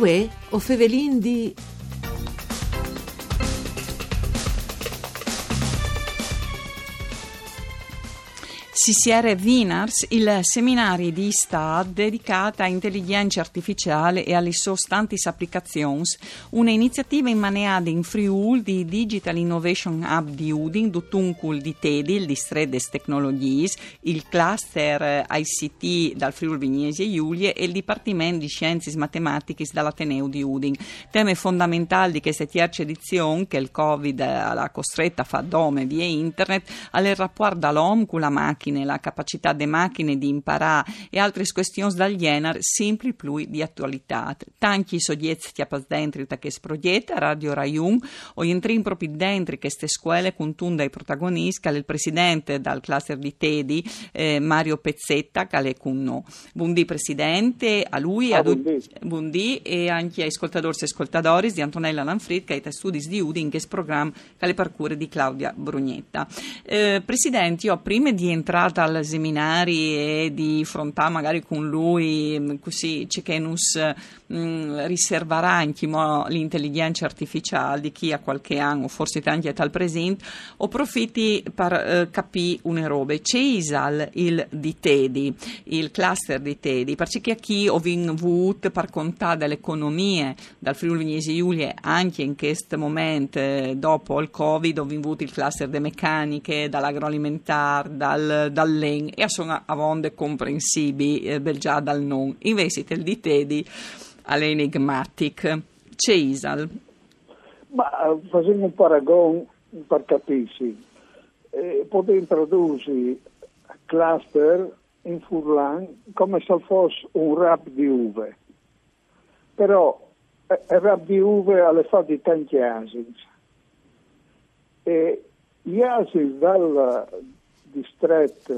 Uè, o fevelin di CCR Vinars, il seminario di Stato dedicato a intelligenza artificiale e alle sostanti applicazioni, un'iniziativa immaneata in Friul di Digital Innovation Hub di Udin, Dutuncul di Tedi, il Distretto des Technologies, il cluster ICT dal Friul Vignesi e Giulie e il Dipartimento di Scienze Matematiche dall'Ateneo di Udin. Teme fondamentali di questa terza edizione, che il Covid l'ha costretta a fare dome via internet, alle rapporto dall'OM con la macchina macchine, la capacità delle macchine di imparare e altre questioni dal genere sempre più di attualità. Tanti soggetti che dentro da che progetto, Radio Raiun, o entrin proprio dentro queste scuole con tunda i protagonisti, il presidente dal cluster di Tedi, eh, Mario Pezzetta, che è con noi. Buondì presidente, a lui, ah, a buondì e anche ai ascoltatori e ascoltatori di Antonella Lanfrid, che è studi di Udi in questo programma che le parcure di Claudia Brugnetta. Eh, presidente, io prima di entrare entrata al seminari e di affrontare magari con lui mm, così Cekenus mh, mm, riserverà anche l'intelligenza artificiale di chi ha qualche anno, forse anche al presente, o profitti per eh, capire una roba. C'è ISAL, il di Tedi, il cluster di Tedi, perché chi ho avuto per contare delle economie dal Friuli Vignesi Giulie anche in questo momento, eh, dopo il Covid, ho avuto il cluster delle meccaniche, dall'agroalimentare, dal dall'en e sono avonde comprensibili eh, già dal non. Invece il di Tedi all'enigmatic. C'è Isal. Ma facendo un paragone per capirsi, eh, potete introdurre cluster in Furlan come se fosse un rap di uve. Però eh, il rap di uve alle fa di tanti asini. E gli asini dal, distretto,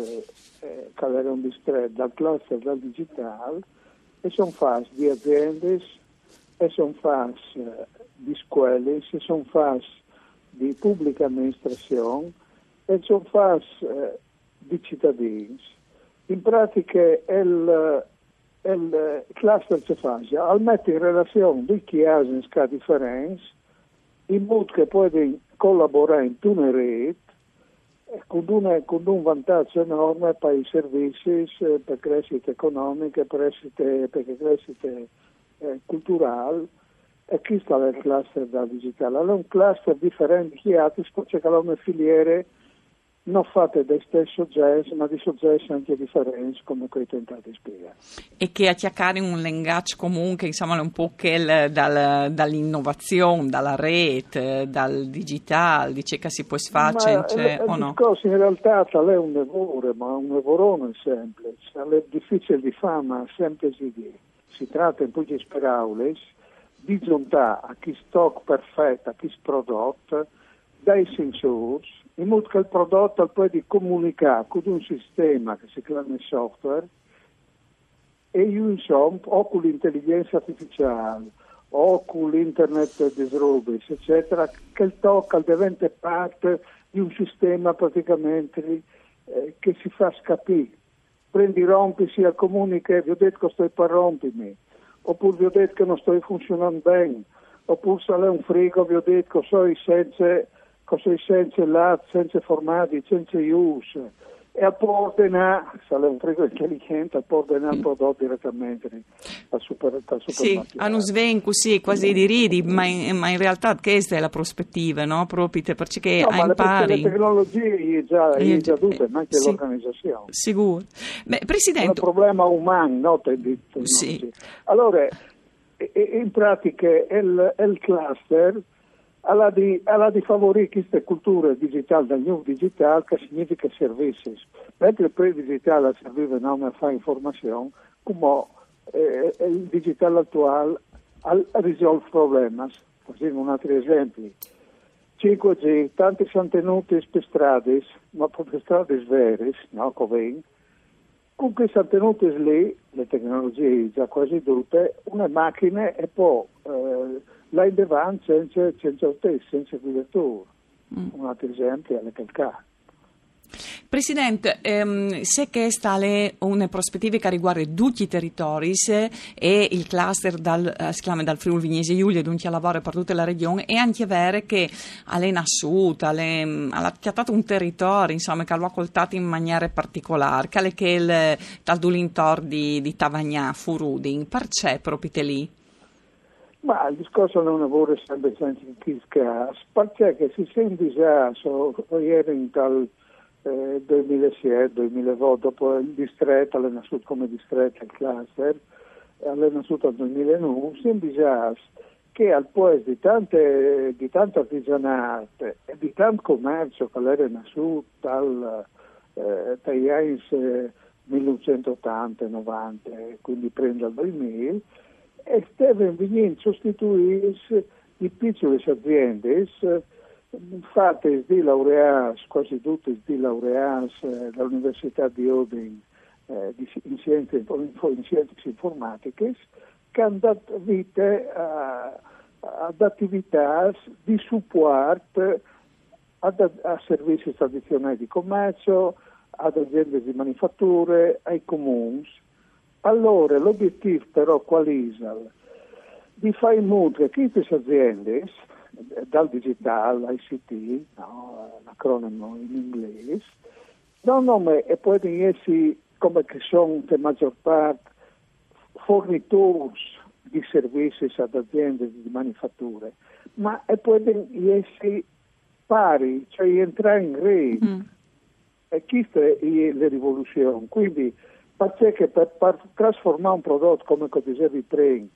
eh, che era un distretto dal cluster del digitale e sono fatti di aziende e sono fatti eh, di scuole e sono fatti di pubblica amministrazione e sono fatti eh, di cittadini. In pratica il, il cluster si fa, al mettere in relazione due chiesi differenti in modo che possono collaborare in una rete con, una, con, un vantaggio enorme per i servizi, per crescita economica, per crescita, per crescita eh, culturale. E qui sta il cluster da digitale. Allora, un cluster differente che altri, perché le filiere non fatte del stesso jazz, ma di soggetti anche differenti, come ho tentato di spiegare. E che a cercare un linguaggio comune, insomma, un po' che dal, dall'innovazione, dalla rete, dal digitale, dice che si può fare cioè, o no? Il discorso in realtà è un lavoro, ma un lavoro non semplice, è difficile di fare, ma semplice di Si tratta in poche parole di giuntare a chi stock perfetto, a chi prodotto, dai sensori, in modo che il prodotto poi di comunicare con un sistema che si chiama software e io insomma o con l'intelligenza artificiale o con l'internet delle robe eccetera che il tocca diventa parte di un sistema praticamente eh, che si fa scapire prendi rompi sia comunica vi ho detto che sto per rompermi oppure vi ho detto che non sto funzionando bene oppure se è un frigo vi ho detto che so senza così senza latte, senza formaggi, senza use e ordinare, se è un frigo intelligente, ordinare il prodotto direttamente al, super, al Sì, hanno svenco, sì, quasi di ridi, ma in, ma in, realtà questa è la prospettiva, no? Proprio perché no, ma impari. Le tecnologie già, è già tutte, ma anche sì, l'organizzazione. Sicuro. Beh, Presidente... È un problema umano, no? Sì. Allora, in pratica, il, il cluster alla di, alla di favorire questa cultura digitale, del new digital, che significa servizi. Mentre per il digitale serviva non a fare informazione, come eh, il digitale attuale risolve problemi. Facciamo un altro esempio. 5G, tanti sono tenuti per strade, ma per strade vere, no, come queste sono tenute lì, le tecnologie già quasi tutte, una macchina e poi eh, in davanti senza, senza te, senza guidatore. Mm. Un altro esempio è la calcare. Presidente, ehm, se questa è una prospettiva che riguarda tutti i territori e il cluster dal, eh, si chiama dal Friuli Vignese Giulia, dunque lavora per tutta la regione, è anche vero che è nasciuta, ha chiatato un territorio insomma, che l'ha coltato in maniera particolare, che è il tal Dulintor di, di Tavagnà, Furudin, perché proprio lì? Ma il discorso non lavora sempre senza chi perché si sente già, so, ieri dal eh, 2007-2008, dopo il distretto, è nato come distretto il cluster, è nato nel 2009, sembra già che al posto di, tante, di tanto artigianato e di tanto commercio che era nato dal, eh, dagli anni 1980-90, quindi prende al 2000, e devono venire sostituiti di piccole aziende fatte di laureati, quasi tutte di laureati eh, dall'Università di Odin eh, in, scienze, in scienze informatiche che hanno dato vita ad attività di supporto a, a servizi tradizionali di commercio, ad aziende di manifatture, ai comuni. Allora l'obiettivo però qual è? Di fare in modo che queste aziende dal digitale ICT, no, l'acronimo in inglese, non nome e poi essere come che sono la maggior parte fornitori di servizi ad aziende di manifatture, ma e poi essere pari, cioè entrare in rete. Mm. E questa è la rivoluzione. Quindi, perché per, per trasformare un prodotto, come dicevi prima,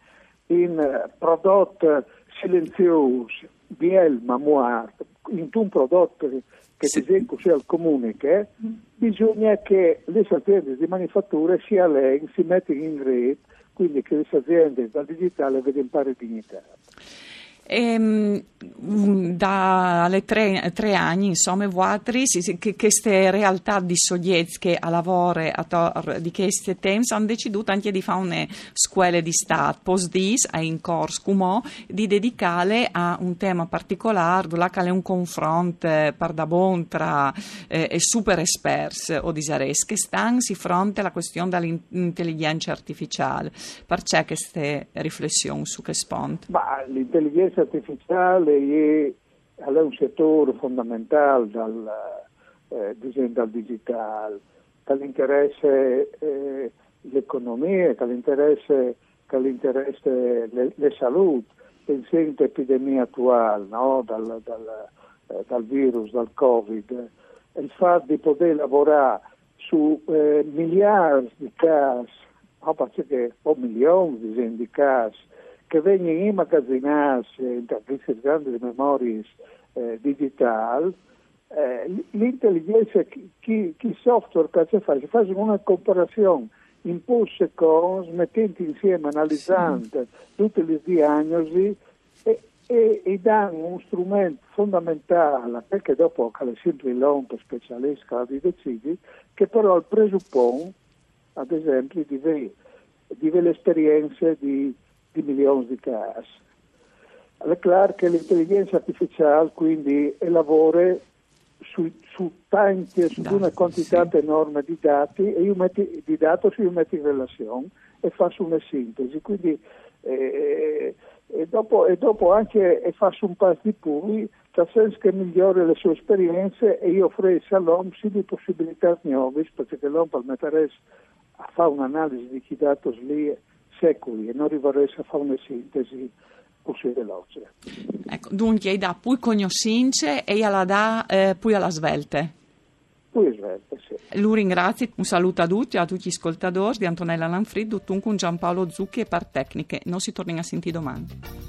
in prodotto silenzioso, biel ma in un prodotto che sì. disegno sia al comune che mm. bisogna che le aziende di manifattura si alleghi, si mettano in rete, quindi che le aziende dal digitale vedano pari dignità. Ehm, dalle tre, tre, anni, insomma, vuotri, che queste realtà di Sogliez che a lavoro di questi temi hanno deciso anche di fare una scuola di Stato, post dis, in corso, di dedicare a un tema particolare, dove è un confronto per da bon tra eh, super esperti o disares che stanno di fronte alla questione dell'intelligenza artificiale. Perché queste riflessioni su che spunto? Ma l'intelligenza l'intelligenza artificiale è, è un settore fondamentale dal, eh, dal digitale, che l'interesse eh, l'economia, che l'interesse, che l'interesse le, salute, pensando all'epidemia attuale no? dal, dal, eh, dal, virus, dal Covid, il fatto di poter lavorare su eh, miliardi di casi, no? perché, o milioni di casi, che vengono immagazzinati in queste grandi memorie eh, digitali, eh, l'intelligenza, chi, chi software che fa, si fa una comparazione in pochi secondi, mettendo insieme, analizzando tutte le diagnosi e, e, e danno un strumento fondamentale, perché dopo che sempre l'onto specialista di decidi, che però presuppone, ad esempio, di avere, di avere l'esperienza di di milioni di casi. È chiaro che l'intelligenza artificiale quindi lavora su, su tanti, su una quantità sì. enorme di dati e io metti, di dati io metto in relazione e faccio una sintesi. Quindi, eh, e, dopo, e, dopo, anche e faccio un passo di più, nel senso che migliori le sue esperienze e io offrisco all'uomo di possibilità nuove, perché l'uomo permetterà a fare un'analisi di chi dati lì secoli e non rivorresse a fare una sintesi così veloce. Ecco, dunque, da poi cognoscenze e alla da eh, poi alla svelte. Poi svelte, sì. Lui ringrazio, un saluto a tutti, a tutti gli ascoltatori di Antonella Lanfrid, dunque un Giampaolo Zucchi e par tecniche. Non si torna a sentire domani.